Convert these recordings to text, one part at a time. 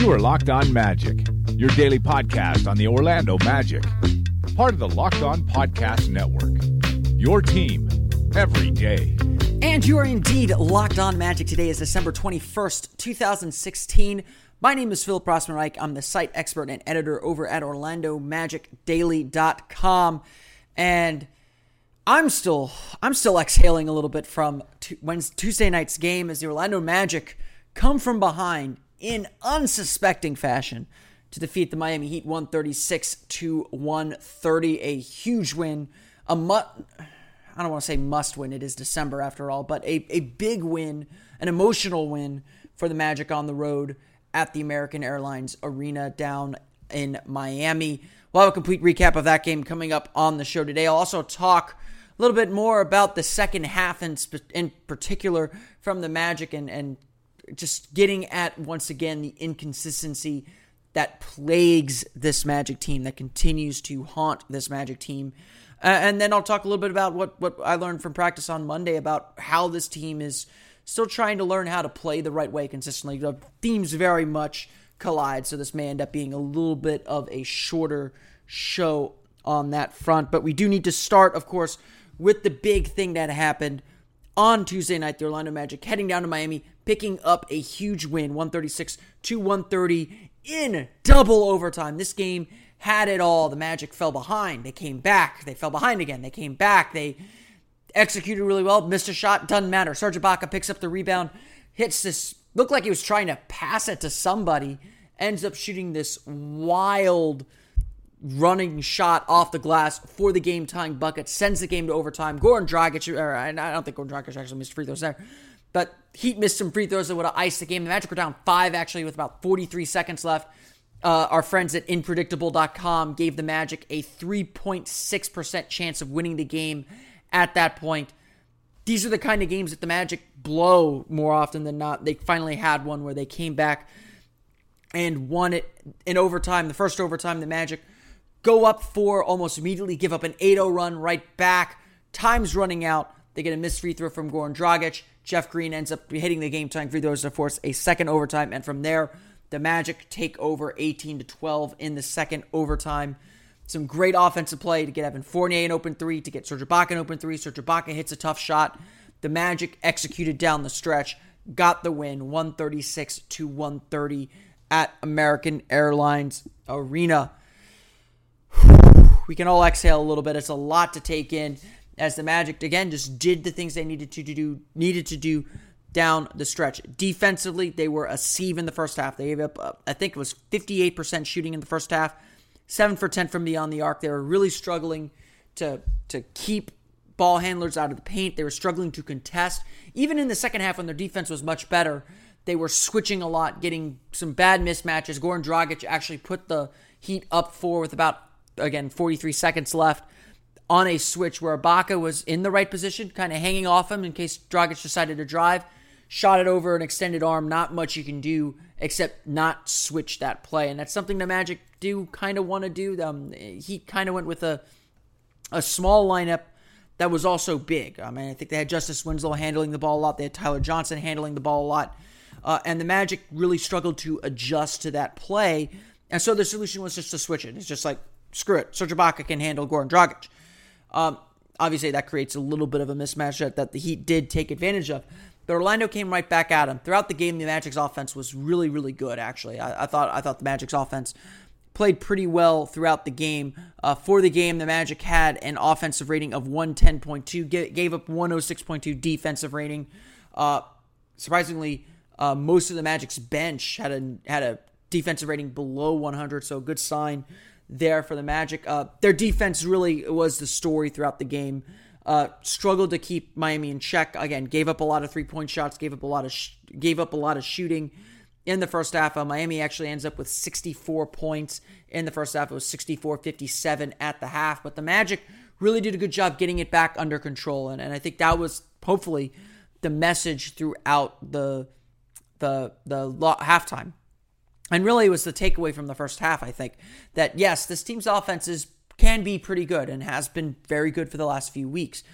You are Locked On Magic, your daily podcast on the Orlando Magic, part of the Locked On Podcast Network. Your team every day. And you are indeed locked on magic. Today is December 21st, 2016. My name is Philip Rossman-Reich. I'm the site expert and editor over at OrlandoMagicDaily.com. And I'm still I'm still exhaling a little bit from Tuesday night's game as the Orlando Magic come from behind in unsuspecting fashion to defeat the Miami Heat 136 to 130. A huge win. A mut I don't want to say must win. It is December after all, but a, a big win, an emotional win for the Magic on the road at the American Airlines Arena down in Miami. We'll have a complete recap of that game coming up on the show today. I'll also talk a little bit more about the second half in, in particular from the Magic and, and just getting at once again the inconsistency that plagues this Magic team, that continues to haunt this Magic team. Uh, and then I'll talk a little bit about what, what I learned from practice on Monday about how this team is still trying to learn how to play the right way consistently. The themes very much collide, so this may end up being a little bit of a shorter show on that front. But we do need to start, of course, with the big thing that happened on Tuesday night. The Orlando Magic heading down to Miami, picking up a huge win, 136 to 130 in double overtime. This game had it all. The Magic fell behind. They came back. They fell behind again. They came back. They executed really well. Missed a shot. Doesn't matter. Serge Ibaka picks up the rebound, hits this. Looked like he was trying to pass it to somebody. Ends up shooting this wild running shot off the glass for the game tying bucket. Sends the game to overtime. Goran Dragic, or I don't think Goran Dragic actually missed free throws there. But Heat missed some free throws that would have iced the game. The Magic were down five actually with about 43 seconds left. Uh, our friends at Inpredictable.com gave the Magic a 3.6% chance of winning the game at that point. These are the kind of games that the Magic blow more often than not. They finally had one where they came back and won it in overtime. The first overtime, the Magic go up four, almost immediately give up an 8 0 run right back. Time's running out. They get a missed free throw from Goran Dragic. Jeff Green ends up hitting the game tying free throws to force a second overtime. And from there, the Magic take over 18 to 12 in the second overtime. Some great offensive play to get Evan Fournier an open three, to get Serge Ibaka an open three. Serge Ibaka hits a tough shot. The Magic executed down the stretch, got the win 136 to 130 at American Airlines Arena. We can all exhale a little bit. It's a lot to take in as the Magic again just did the things they needed to do needed to do down the stretch. Defensively, they were a sieve in the first half. They gave up, uh, I think it was 58% shooting in the first half. 7 for 10 from beyond the arc. They were really struggling to to keep ball handlers out of the paint. They were struggling to contest. Even in the second half when their defense was much better, they were switching a lot, getting some bad mismatches. Goran Dragic actually put the Heat up four with about again 43 seconds left on a switch where Ibaka was in the right position, kind of hanging off him in case Dragic decided to drive. Shot it over an extended arm. Not much you can do except not switch that play, and that's something the Magic do kind of want to do. Um, he kind of went with a a small lineup that was also big. I mean, I think they had Justice Winslow handling the ball a lot. They had Tyler Johnson handling the ball a lot, uh, and the Magic really struggled to adjust to that play. And so the solution was just to switch it. It's just like screw it. Serge Ibaka can handle Goran Dragic. Um, obviously, that creates a little bit of a mismatch that, that the Heat did take advantage of. But Orlando came right back at him. Throughout the game, the Magic's offense was really, really good. Actually, I, I thought I thought the Magic's offense played pretty well throughout the game. Uh, for the game, the Magic had an offensive rating of 110.2, gave up 106.2 defensive rating. Uh, surprisingly, uh, most of the Magic's bench had a had a defensive rating below 100, so a good sign there for the Magic. Uh, their defense really was the story throughout the game. Uh, struggled to keep Miami in check. Again, gave up a lot of three point shots, gave up a lot of sh- gave up a lot of shooting, in the first half. Uh, Miami actually ends up with 64 points in the first half. It was 64 57 at the half. But the Magic really did a good job getting it back under control. And, and I think that was hopefully the message throughout the the the lo- halftime. And really was the takeaway from the first half, I think, that yes, this team's offenses can be pretty good and has been very good for the last few weeks.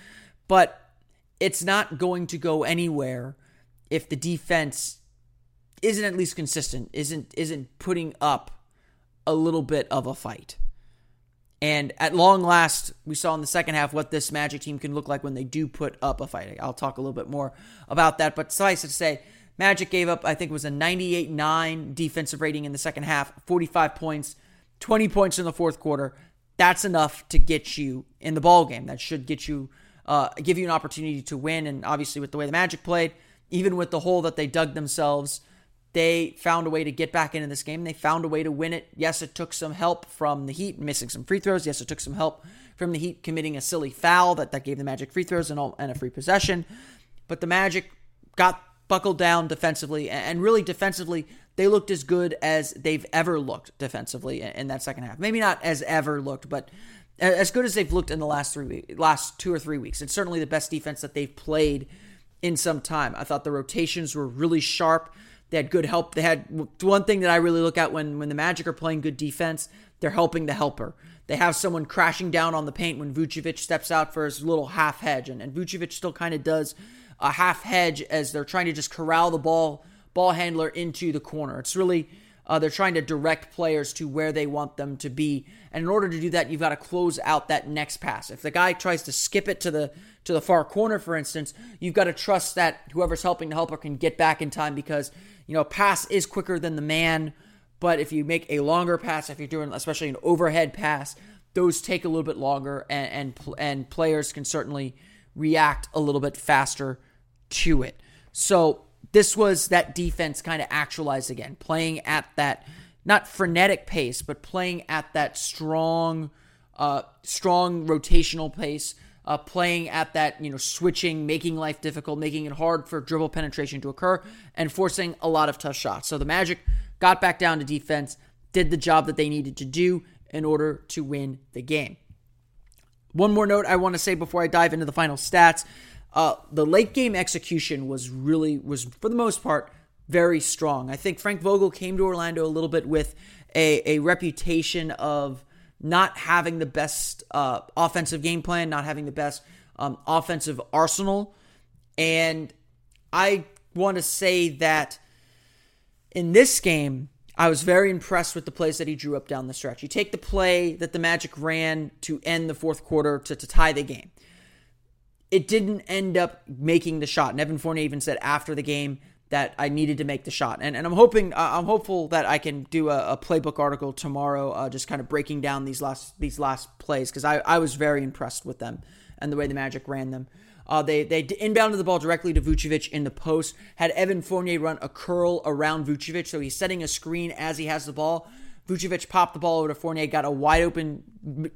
But it's not going to go anywhere if the defense isn't at least consistent, isn't isn't putting up a little bit of a fight. And at long last, we saw in the second half what this Magic team can look like when they do put up a fight. I'll talk a little bit more about that, but suffice it to say, Magic gave up, I think it was a 98 9 defensive rating in the second half, 45 points, 20 points in the fourth quarter. That's enough to get you in the ball game. That should get you, uh, give you an opportunity to win. And obviously, with the way the Magic played, even with the hole that they dug themselves, they found a way to get back into this game. They found a way to win it. Yes, it took some help from the Heat missing some free throws. Yes, it took some help from the Heat committing a silly foul that, that gave the Magic free throws and, all, and a free possession. But the Magic got buckled down defensively, and really defensively, they looked as good as they've ever looked defensively in that second half. Maybe not as ever looked, but as good as they've looked in the last three last two or three weeks. It's certainly the best defense that they've played in some time. I thought the rotations were really sharp. They had good help. They had one thing that I really look at when when the Magic are playing good defense. They're helping the helper. They have someone crashing down on the paint when Vucevic steps out for his little half hedge, and, and Vucevic still kind of does a half hedge as they're trying to just corral the ball ball handler into the corner. It's really uh, they're trying to direct players to where they want them to be, and in order to do that, you've got to close out that next pass. If the guy tries to skip it to the to the far corner, for instance, you've got to trust that whoever's helping the helper can get back in time because you know pass is quicker than the man. But if you make a longer pass, if you're doing especially an overhead pass, those take a little bit longer, and and, and players can certainly react a little bit faster to it. So this was that defense kind of actualized again, playing at that not frenetic pace, but playing at that strong, uh, strong rotational pace. Uh, playing at that, you know, switching, making life difficult, making it hard for dribble penetration to occur, and forcing a lot of tough shots. So the Magic got back down to defense, did the job that they needed to do in order to win the game. One more note I want to say before I dive into the final stats. Uh, the late game execution was really was for the most part very strong. I think Frank Vogel came to Orlando a little bit with a, a reputation of not having the best uh, offensive game plan, not having the best um, offensive arsenal, and I want to say that in this game. I was very impressed with the plays that he drew up down the stretch. You take the play that the Magic ran to end the fourth quarter to, to tie the game it didn't end up making the shot. And Evan Fournier even said after the game that I needed to make the shot. And, and I'm hoping, I'm hopeful that I can do a, a playbook article tomorrow, uh, just kind of breaking down these last these last plays because I, I was very impressed with them and the way the Magic ran them. Uh, they they inbounded the ball directly to Vucevic in the post. Had Evan Fournier run a curl around Vucevic, so he's setting a screen as he has the ball. Vucevic popped the ball over to Fournier, got a wide open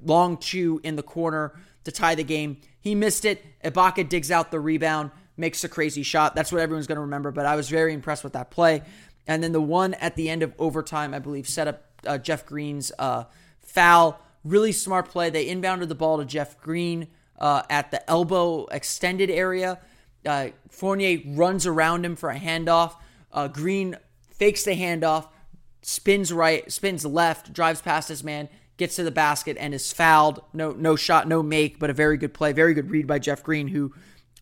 long two in the corner to tie the game. He missed it. Ibaka digs out the rebound, makes a crazy shot. That's what everyone's going to remember. But I was very impressed with that play. And then the one at the end of overtime, I believe, set up uh, Jeff Green's uh, foul. Really smart play. They inbounded the ball to Jeff Green uh, at the elbow extended area. Uh, Fournier runs around him for a handoff. Uh, Green fakes the handoff, spins right, spins left, drives past his man, gets to the basket and is fouled. No, no shot, no make, but a very good play, very good read by Jeff Green, who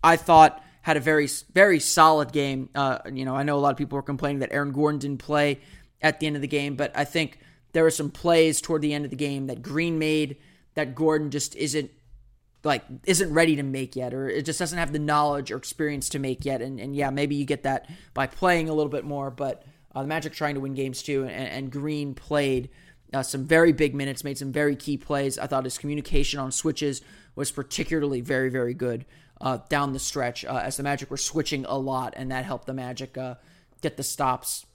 I thought had a very, very solid game. Uh, you know, I know a lot of people were complaining that Aaron Gordon didn't play at the end of the game, but I think there were some plays toward the end of the game that Green made that Gordon just isn't like isn't ready to make yet, or it just doesn't have the knowledge or experience to make yet. And, and yeah, maybe you get that by playing a little bit more, but uh, the Magic trying to win games too, and, and Green played uh, some very big minutes, made some very key plays. I thought his communication on switches was particularly very, very good uh, down the stretch uh, as the Magic were switching a lot, and that helped the Magic uh, get the stops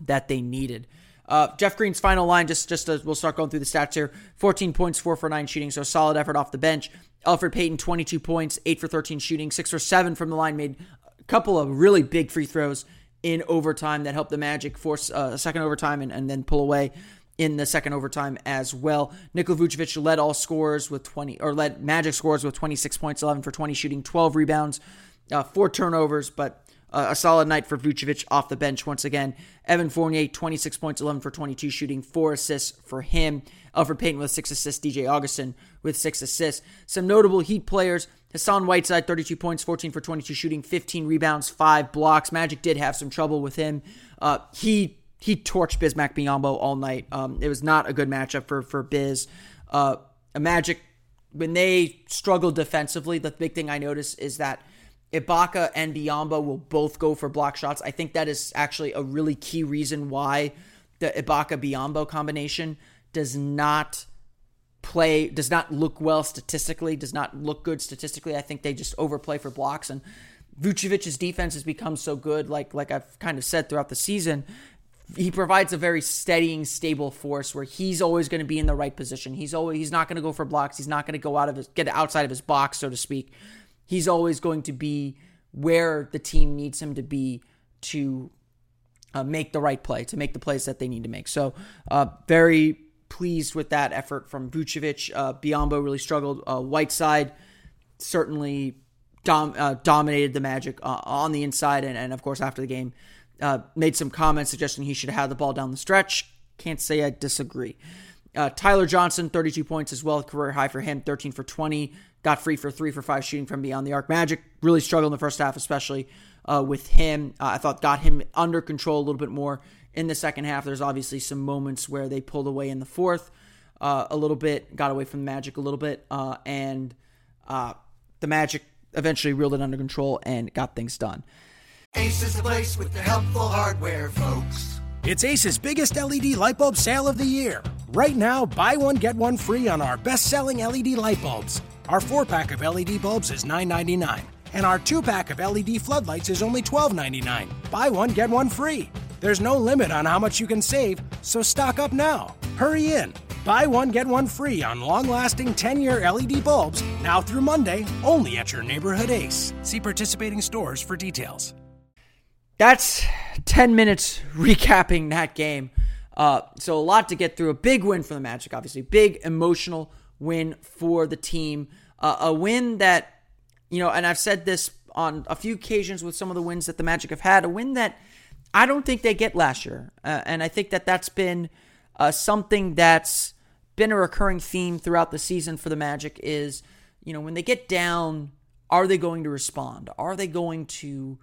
that they needed. Uh, Jeff Green's final line, just just as we'll start going through the stats here 14 points, 4 for 9 shooting, so solid effort off the bench. Elfrid Payton, 22 points, 8 for 13 shooting, 6 for 7 from the line, made a couple of really big free throws in overtime that helped the Magic force uh, a second overtime and, and then pull away in the second overtime as well. Nikola Vucevic led all scores with 20, or led Magic scores with 26 points, 11 for 20, shooting 12 rebounds, uh, four turnovers, but uh, a solid night for Vucevic off the bench once again. Evan Fournier, 26 points, 11 for 22, shooting four assists for him. Elfrid Payton with six assists, DJ Augustin with six assists. Some notable Heat players Hassan Whiteside, 32 points, 14 for 22 shooting, 15 rebounds, 5 blocks. Magic did have some trouble with him. Uh, he he torched Bismack Biyombo all night. Um, it was not a good matchup for for Biz. Uh, Magic when they struggle defensively, the big thing I noticed is that Ibaka and Biyombo will both go for block shots. I think that is actually a really key reason why the Ibaka Biyombo combination does not play does not look well statistically, does not look good statistically. I think they just overplay for blocks and Vucevic's defense has become so good, like like I've kind of said throughout the season, he provides a very steadying, stable force where he's always going to be in the right position. He's always he's not going to go for blocks. He's not going to go out of his get outside of his box, so to speak. He's always going to be where the team needs him to be to uh, make the right play, to make the plays that they need to make. So, uh, very pleased with that effort from Vucevic. Uh, Biyombo really struggled. Uh, Whiteside certainly dom- uh, dominated the Magic uh, on the inside, and, and of course after the game made some comments suggesting he should have the ball down the stretch. Can't say I disagree. Tyler Johnson, 32 points as well, career high for him, 13 for 20. Got free for three for five shooting from beyond the arc. Magic really struggled in the first half, especially uh, with him. Uh, I thought got him under control a little bit more in the second half. There's obviously some moments where they pulled away in the fourth uh, a little bit, got away from the Magic a little bit, uh, and uh, the Magic eventually reeled it under control and got things done. Ace is the place with the helpful hardware, folks. It's Ace's biggest LED light bulb sale of the year. Right now, buy one, get one free on our best selling LED light bulbs. Our four pack of LED bulbs is $9.99, and our two pack of LED floodlights is only $12.99. Buy one, get one free. There's no limit on how much you can save, so stock up now. Hurry in. Buy one, get one free on long lasting 10 year LED bulbs now through Monday, only at your neighborhood Ace. See participating stores for details. That's 10 minutes recapping that game. Uh, so, a lot to get through. A big win for the Magic, obviously. Big emotional win for the team. Uh, a win that, you know, and I've said this on a few occasions with some of the wins that the Magic have had, a win that I don't think they get last year. Uh, and I think that that's been uh, something that's been a recurring theme throughout the season for the Magic is, you know, when they get down, are they going to respond? Are they going to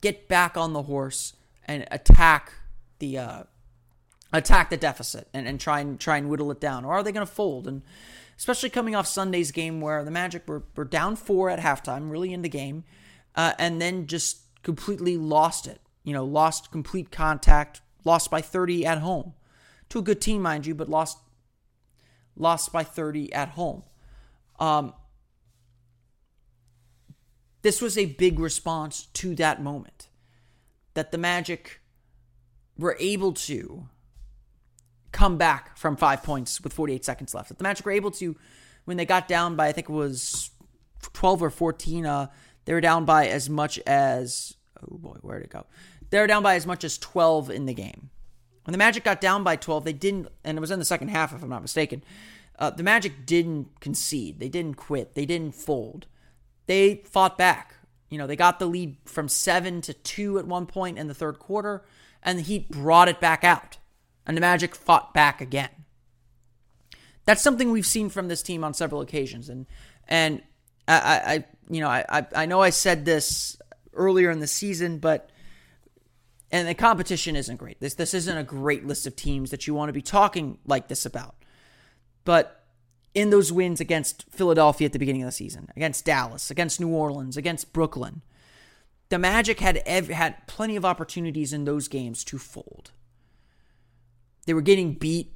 get back on the horse and attack the uh, attack the deficit and, and try and try and whittle it down, or are they going to fold? And especially coming off Sunday's game where the Magic were, were down four at halftime, really in the game, uh, and then just completely lost it. You know, lost complete contact, lost by 30 at home to a good team, mind you, but lost lost by 30 at home. Um, this was a big response to that moment that the Magic were able to come back from five points with 48 seconds left. That the Magic were able to, when they got down by, I think it was 12 or 14, uh, they were down by as much as, oh boy, where'd it go? They were down by as much as 12 in the game. When the Magic got down by 12, they didn't, and it was in the second half, if I'm not mistaken. Uh, the Magic didn't concede. They didn't quit. They didn't fold they fought back. You know, they got the lead from seven to two at one point in the third quarter, and the Heat brought it back out. And the Magic fought back again. That's something we've seen from this team on several occasions. And and I, I you know, I, I know I said this earlier in the season, but and the competition isn't great. This this isn't a great list of teams that you want to be talking like this about. But in those wins against Philadelphia at the beginning of the season, against Dallas, against New Orleans, against Brooklyn. The Magic had ev- had plenty of opportunities in those games to fold. They were getting beat,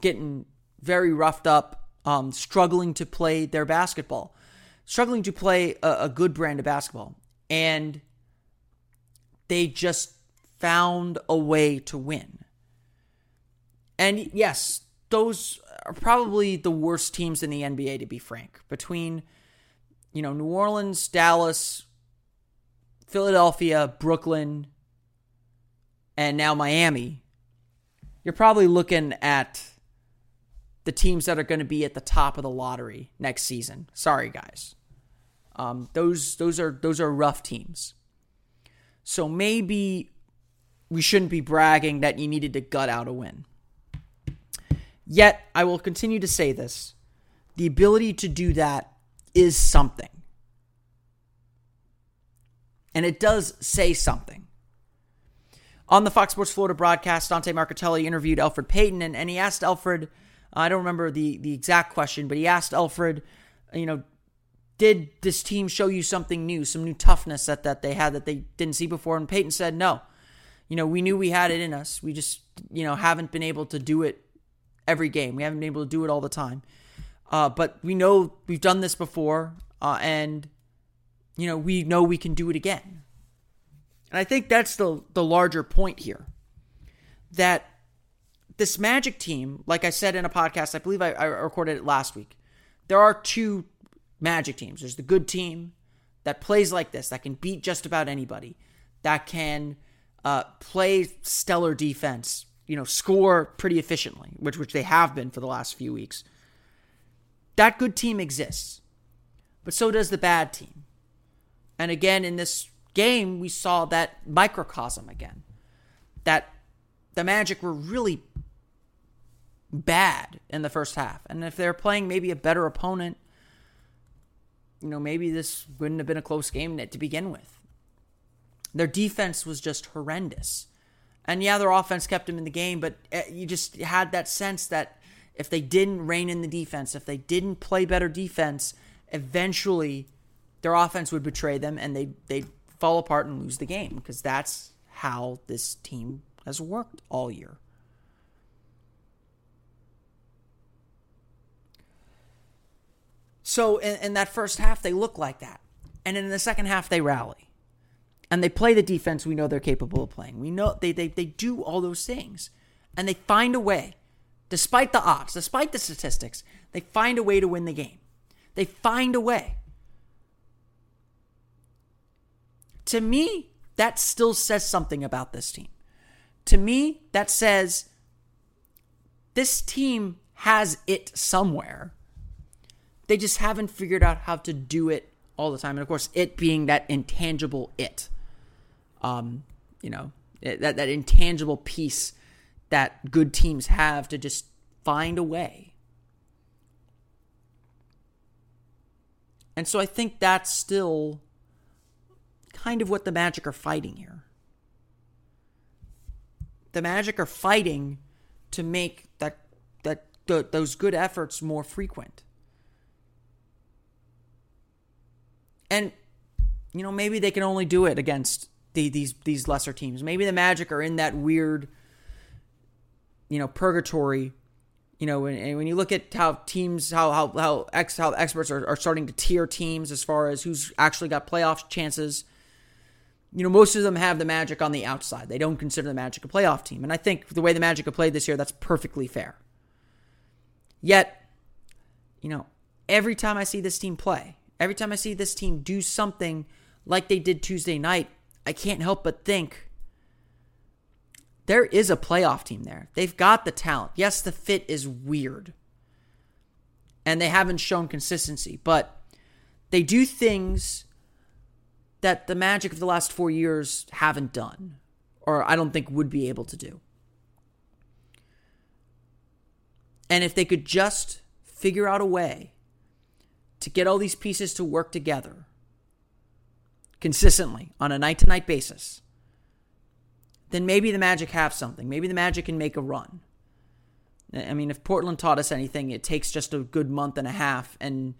getting very roughed up, um, struggling to play their basketball, struggling to play a, a good brand of basketball, and they just found a way to win. And yes, those are probably the worst teams in the NBA, to be frank. Between, you know, New Orleans, Dallas, Philadelphia, Brooklyn, and now Miami, you're probably looking at the teams that are going to be at the top of the lottery next season. Sorry, guys. Um, those those are those are rough teams. So maybe we shouldn't be bragging that you needed to gut out a win. Yet I will continue to say this: the ability to do that is something, and it does say something. On the Fox Sports Florida broadcast, Dante Marchitelli interviewed Elfrid Payton, and, and he asked Elfrid, I don't remember the, the exact question, but he asked Elfrid, you know, did this team show you something new, some new toughness that, that they had that they didn't see before? And Payton said, no. You know, we knew we had it in us. We just, you know, haven't been able to do it every game. We haven't been able to do it all the time. Uh, but we know we've done this before, uh, and, you know, we know we can do it again. And I think that's the the larger point here. That this Magic team, like I said in a podcast, I believe I, I recorded it last week. There are two Magic teams. There's the good team that plays like this, that can beat just about anybody, that can uh, play stellar defense, you know, score pretty efficiently, which which they have been for the last few weeks. That good team exists, but so does the bad team. And again, in this game, we saw that microcosm again. That the Magic were really bad in the first half. And if they're playing maybe a better opponent, you know, maybe this wouldn't have been a close game to begin with. Their defense was just horrendous. And yeah, their offense kept them in the game, but eh, you just had that sense that if they didn't rein in the defense, if they didn't play better defense, eventually their offense would betray them and they they'd fall apart and lose the game because that's how this team has worked all year. So in, in, that first half, they look like that. And in the second half, they rally. And they play the defense we know they're capable of playing. We know they, they, they do all those things. And they find a way, despite the odds, despite the statistics, they find a way to win the game. They find a way. To me, that still says something about this team. To me, that says this team has it somewhere. They just haven't figured out how to do it all the time. And of course, it being that intangible it. Um, you know, that, that intangible piece that good teams have to just find a way. And so I think that's still kind of what the Magic are fighting here. The Magic are fighting to make that that those good efforts more frequent. And you know, maybe they can only do it against the, these these lesser teams. Maybe the Magic are in that weird you know, purgatory you know, and, when you look at how teams, how how how ex how experts are, are starting to tier teams as far as who's actually got playoff chances, you know, most of them have the Magic on the outside. They don't consider the Magic a playoff team. And I think the way the Magic have played this year, that's perfectly fair. Yet, you know, every time I see this team play, every time I see this team do something like they did Tuesday night, I can't help but think there is a playoff team there. They've got the talent. Yes, the fit is weird. And they haven't shown consistency, but they do things that the Magic of the last four years haven't done, or I don't think would be able to do. And if they could just figure out a way to get all these pieces to work together consistently on a night to night basis, then maybe the Magic have something. Maybe the Magic can make a run. I mean, if Portland taught us anything, it takes just a good month and a half and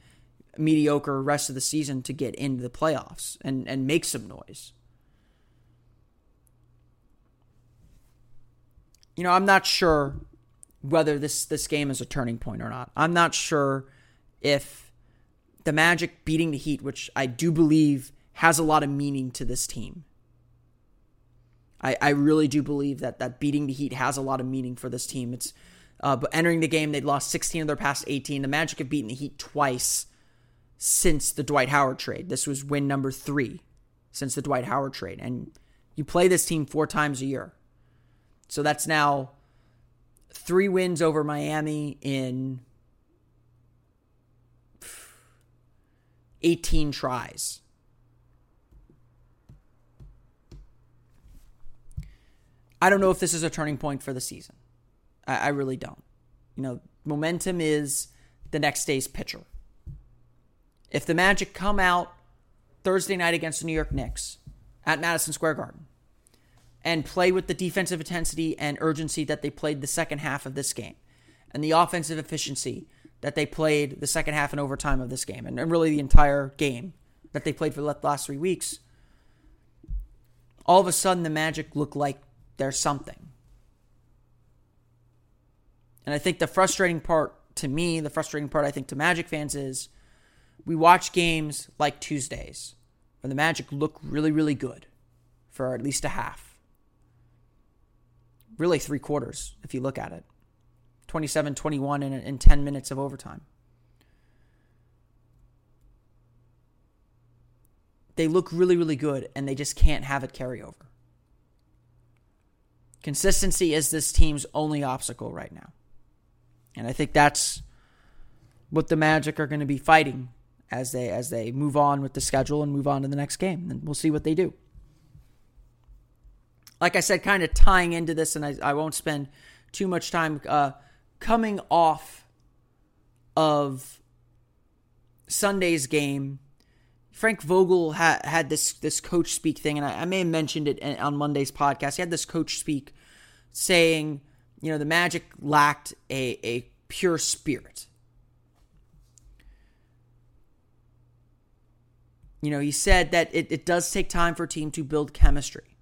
mediocre rest of the season to get into the playoffs and, and make some noise. You know, I'm not sure whether this this game is a turning point or not. I'm not sure if the Magic beating the Heat, which I do believe has a lot of meaning to this team. I, I really do believe that that beating the Heat has a lot of meaning for this team. It's uh, but entering the game, they'd lost 16 of their past 18. The Magic have beaten the Heat twice since the Dwight Howard trade. This was win number three since the Dwight Howard trade. And you play this team four times a year. So that's now three wins over Miami in 18 tries. I don't know if this is a turning point for the season. I, I really don't. You know, momentum is the next day's pitcher. If the Magic come out Thursday night against the New York Knicks at Madison Square Garden and play with the defensive intensity and urgency that they played the second half of this game and the offensive efficiency that they played the second half and overtime of this game and really the entire game that they played for the last three weeks, all of a sudden the Magic look like they're something. And I think the frustrating part to me, the frustrating part I think to Magic fans is we watch games like Tuesdays where the Magic look really, really good for at least a half. Really, three quarters, if you look at it 27 21 in, in 10 minutes of overtime. They look really, really good, and they just can't have it carry over. Consistency is this team's only obstacle right now. And I think that's what the Magic are going to be fighting as they as they move on with the schedule and move on to the next game. And we'll see what they do. Like I said, kind of tying into this, and I, I won't spend too much time uh, coming off of Sunday's game. Frank Vogel had had this this coach speak thing, and I, I may have mentioned it on Monday's podcast. He had this coach speak saying, you know, the Magic lacked a, a pure spirit. You know, he said that it, it does take time for a team to build chemistry.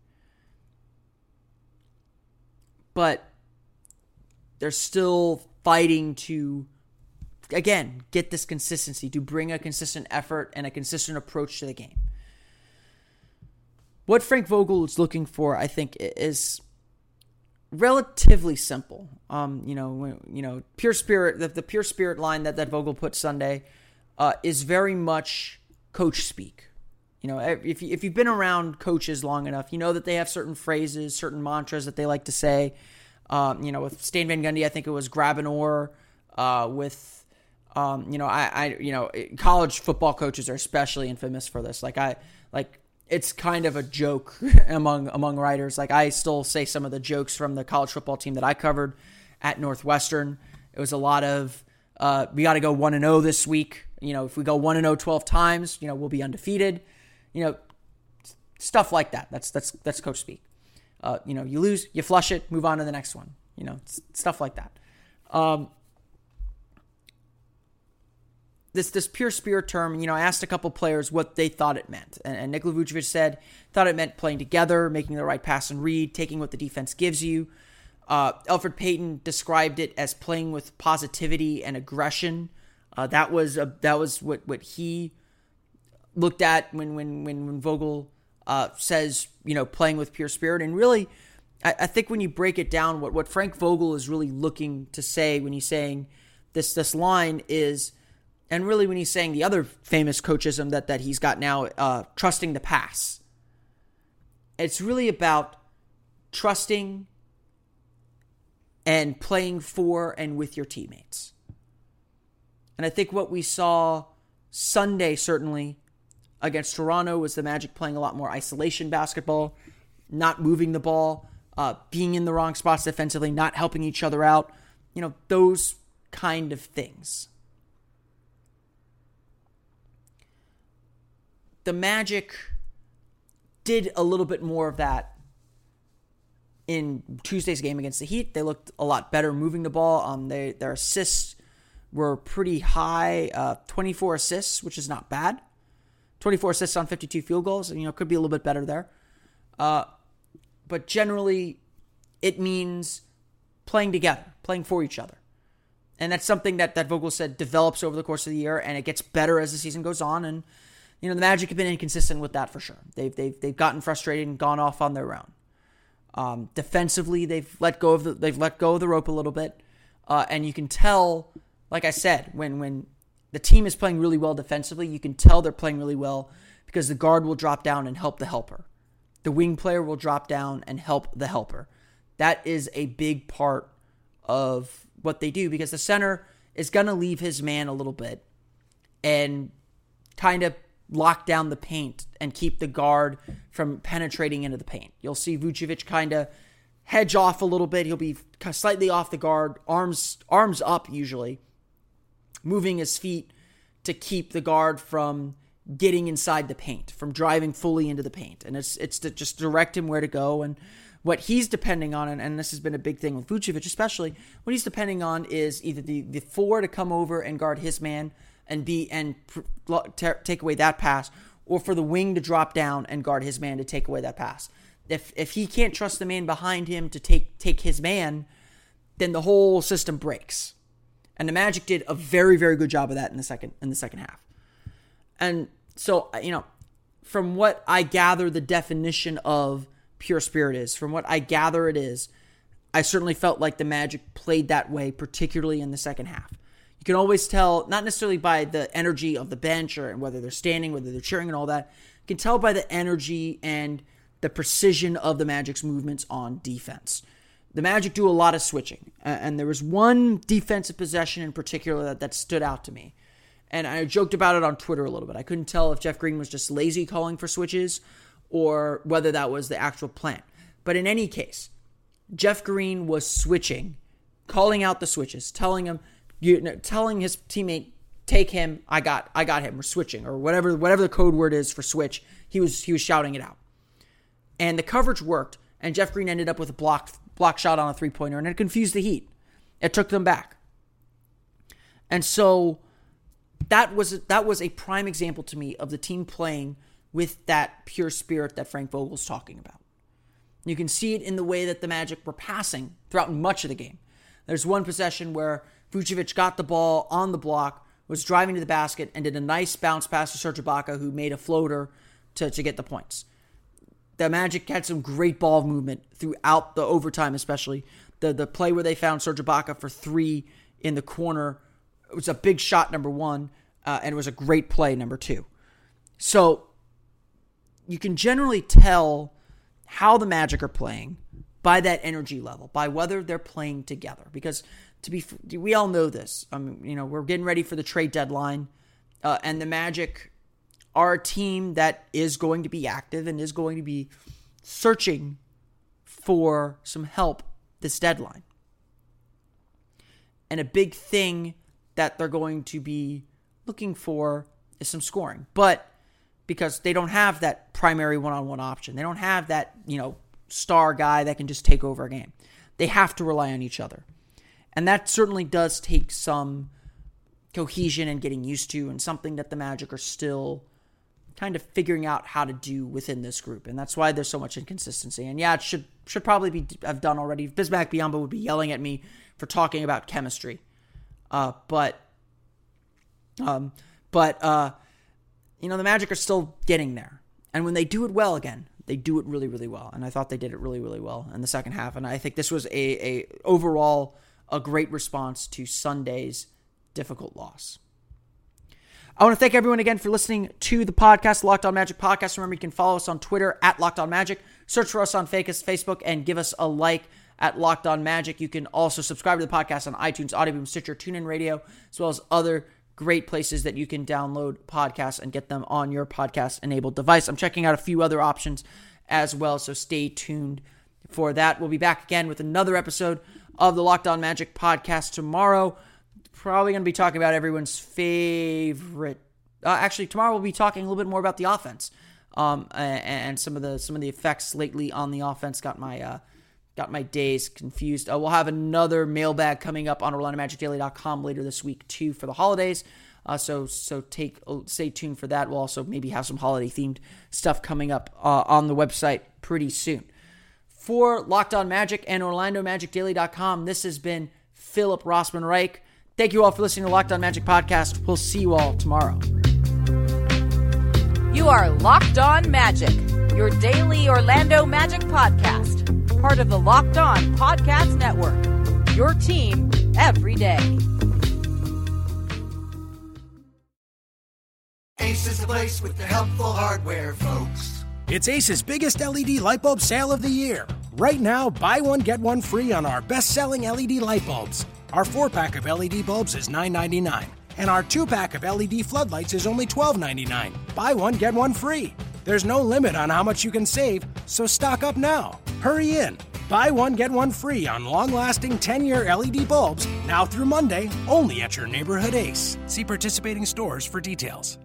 But they're still fighting to, again, get this consistency, to bring a consistent effort and a consistent approach to the game. What Frank Vogel is looking for, I think, is relatively simple. Um, you know, you know, pure spirit. The, the pure spirit line that that Vogel put Sunday uh, is very much coach speak. You know, if if you've been around coaches long enough, you know that they have certain phrases, certain mantras that they like to say. Um, you know, with Stan Van Gundy, I think it was grab an oar. Uh, with um, you know, I, I, you know, college football coaches are especially infamous for this. Like I, like it's kind of a joke among among writers. Like I still say some of the jokes from the college football team that I covered at Northwestern. It was a lot of uh, we got to go one and zero oh this week. You know, if we go one and 0 12 times, you know, we'll be undefeated. You know, stuff like that. That's that's that's coach speak. Uh, you know, you lose, you flush it, move on to the next one. You know, stuff like that. Um, this this pure spirit term, you know, I asked a couple players what they thought it meant, and, and Nikola Vucevic said thought it meant playing together, making the right pass and read, taking what the defense gives you. Uh, Elfrid Payton described it as playing with positivity and aggression. Uh, that was a, that was what what he looked at when when when, when Vogel uh, says you know playing with pure spirit, and really, I, I think when you break it down, what what Frank Vogel is really looking to say when he's saying this this line is and really when he's saying the other famous coachism that that he's got now, uh, trusting the pass. It's really about trusting and playing for and with your teammates. And I think what we saw Sunday certainly against Toronto was the Magic playing a lot more isolation basketball, not moving the ball, uh, being in the wrong spots defensively, not helping each other out. You know, those kind of things. the Magic did a little bit more of that in Tuesday's game against the Heat. They looked a lot better moving the ball. Um, they, their assists were pretty high, uh, 24 assists, which is not bad. 24 assists on 52 field goals. And you know, could be a little bit better there. Uh, but generally, it means playing together, playing for each other. And that's something that, that Vogel said develops over the course of the year, and it gets better as the season goes on. And you know, the Magic have been inconsistent with that for sure. They've they've they've gotten frustrated and gone off on their own. Um, defensively, they've let go of the they've let go of the rope a little bit, uh, and you can tell, like I said, when when the team is playing really well defensively, you can tell they're playing really well because the guard will drop down and help the helper. The wing player will drop down and help the helper. That is a big part of what they do because the center is going to leave his man a little bit and kind of lock down the paint and keep the guard from penetrating into the paint. You'll see Vucevic kind of hedge off a little bit. He'll be slightly off the guard, arms arms up usually, moving his feet to keep the guard from getting inside the paint, from driving fully into the paint. And it's it's to just direct him where to go and what he's depending on, and, and this has been a big thing with Vucevic especially, what he's depending on is either the, the four to come over and guard his man and be and take away that pass, or for the wing to drop down and guard his man to take away that pass. If if he can't trust the man behind him to take take his man, then the whole system breaks. And the Magic did a very very good job of that in the second in the second half. And so uh, you know, from what I gather, the definition of pure spirit is. From what I gather, it is. I certainly felt like the Magic played that way, particularly in the second half. Can always tell, not necessarily by the energy of the bench or whether they're standing, whether they're cheering, and all that. You can tell by the energy and the precision of the Magic's movements on defense. The Magic do a lot of switching, and there was one defensive possession in particular that, that stood out to me. And I joked about it on Twitter a little bit. I couldn't tell if Jeff Green was just lazy calling for switches or whether that was the actual plan. But in any case, Jeff Green was switching, calling out the switches, telling him, you know, telling his teammate, "Take him, I got, I got him." We're switching, or whatever, whatever the code word is for switch. He was, he was shouting it out, and the coverage worked. And Jeff Green ended up with a blocked block shot on a three pointer, and it confused the Heat. It took them back, and so that was that was a prime example to me of the team playing with that pure spirit that Frank Vogel's talking about. You can see it in the way that the Magic were passing throughout much of the game. There's one possession where Vucevic got the ball on the block, was driving to the basket, and did a nice bounce pass to Serge Ibaka, who made a floater to, to get the points. The Magic had some great ball movement throughout the overtime, especially the the play where they found Serge Ibaka for three in the corner. It was a big shot, number one, uh, and it was a great play, number two. So you can generally tell how the Magic are playing by that energy level, by whether they're playing together. Because to be, we all know this. I mean, you know, we're getting ready for the trade deadline, uh, and the Magic are a team that is going to be active and is going to be searching for some help this deadline. And a big thing that they're going to be looking for is some scoring. But because they don't have that primary one-on-one option. They don't have that, you know, star guy that can just take over a game. They have to rely on each other. And that certainly does take some cohesion and getting used to and something that the Magic are still kind of figuring out how to do within this group. And that's why there's so much inconsistency. And yeah, it should should probably be have done already. Bismack Biyombo would be yelling at me for talking about chemistry. Uh, but um, but uh, you know, the Magic are still getting there. And when they do it well again, they do it really, really well. And I thought they did it really, really well in the second half. And I think this was a, a overall a great response to Sunday's difficult loss. I want to thank everyone again for listening to the podcast, Locked On Magic Podcast. Remember, you can follow us on Twitter at Locked On Magic. Search for us on Facebook and give us a like at Locked On Magic. You can also subscribe to the podcast on iTunes, Audioboom, Stitcher, TuneIn Radio, as well as other great places that you can download podcasts and get them on your podcast enabled device. I'm checking out a few other options as well, so stay tuned for that. We'll be back again with another episode of the Locked On Magic podcast tomorrow. Probably going to be talking about everyone's favorite. Uh, actually, tomorrow we'll be talking a little bit more about the offense um, and, and, some of the some of the effects lately on the offense. Got my uh, got my days confused. Uh, we'll have another mailbag coming up on OrlandoMagicDaily.com later this week too for the holidays. Uh, so so take uh, stay tuned for that. We'll also maybe have some holiday themed stuff coming up uh, on the website pretty soon. For Locked On Magic and OrlandoMagicDaily.com, this has been Philip Rossman Reich. Thank you all for listening to Locked On Magic podcast. We'll see you all tomorrow. You are Locked On Magic, your daily Orlando Magic podcast part of the Locked On Podcast Network. Your team every day. Ace is the place with the helpful hardware, folks. It's Ace's biggest LED light bulb sale of the year. Right now, buy one, get one free on our best selling LED light bulbs. Our four pack of LED bulbs is $9.99, and our two pack of LED floodlights is only $12.99. Buy one, get one free. There's no limit on how much you can save, so stock up now. Hurry in. Buy one, get one free on long lasting 10 year LED bulbs now through Monday, only at your neighborhood Ace. See participating stores for details.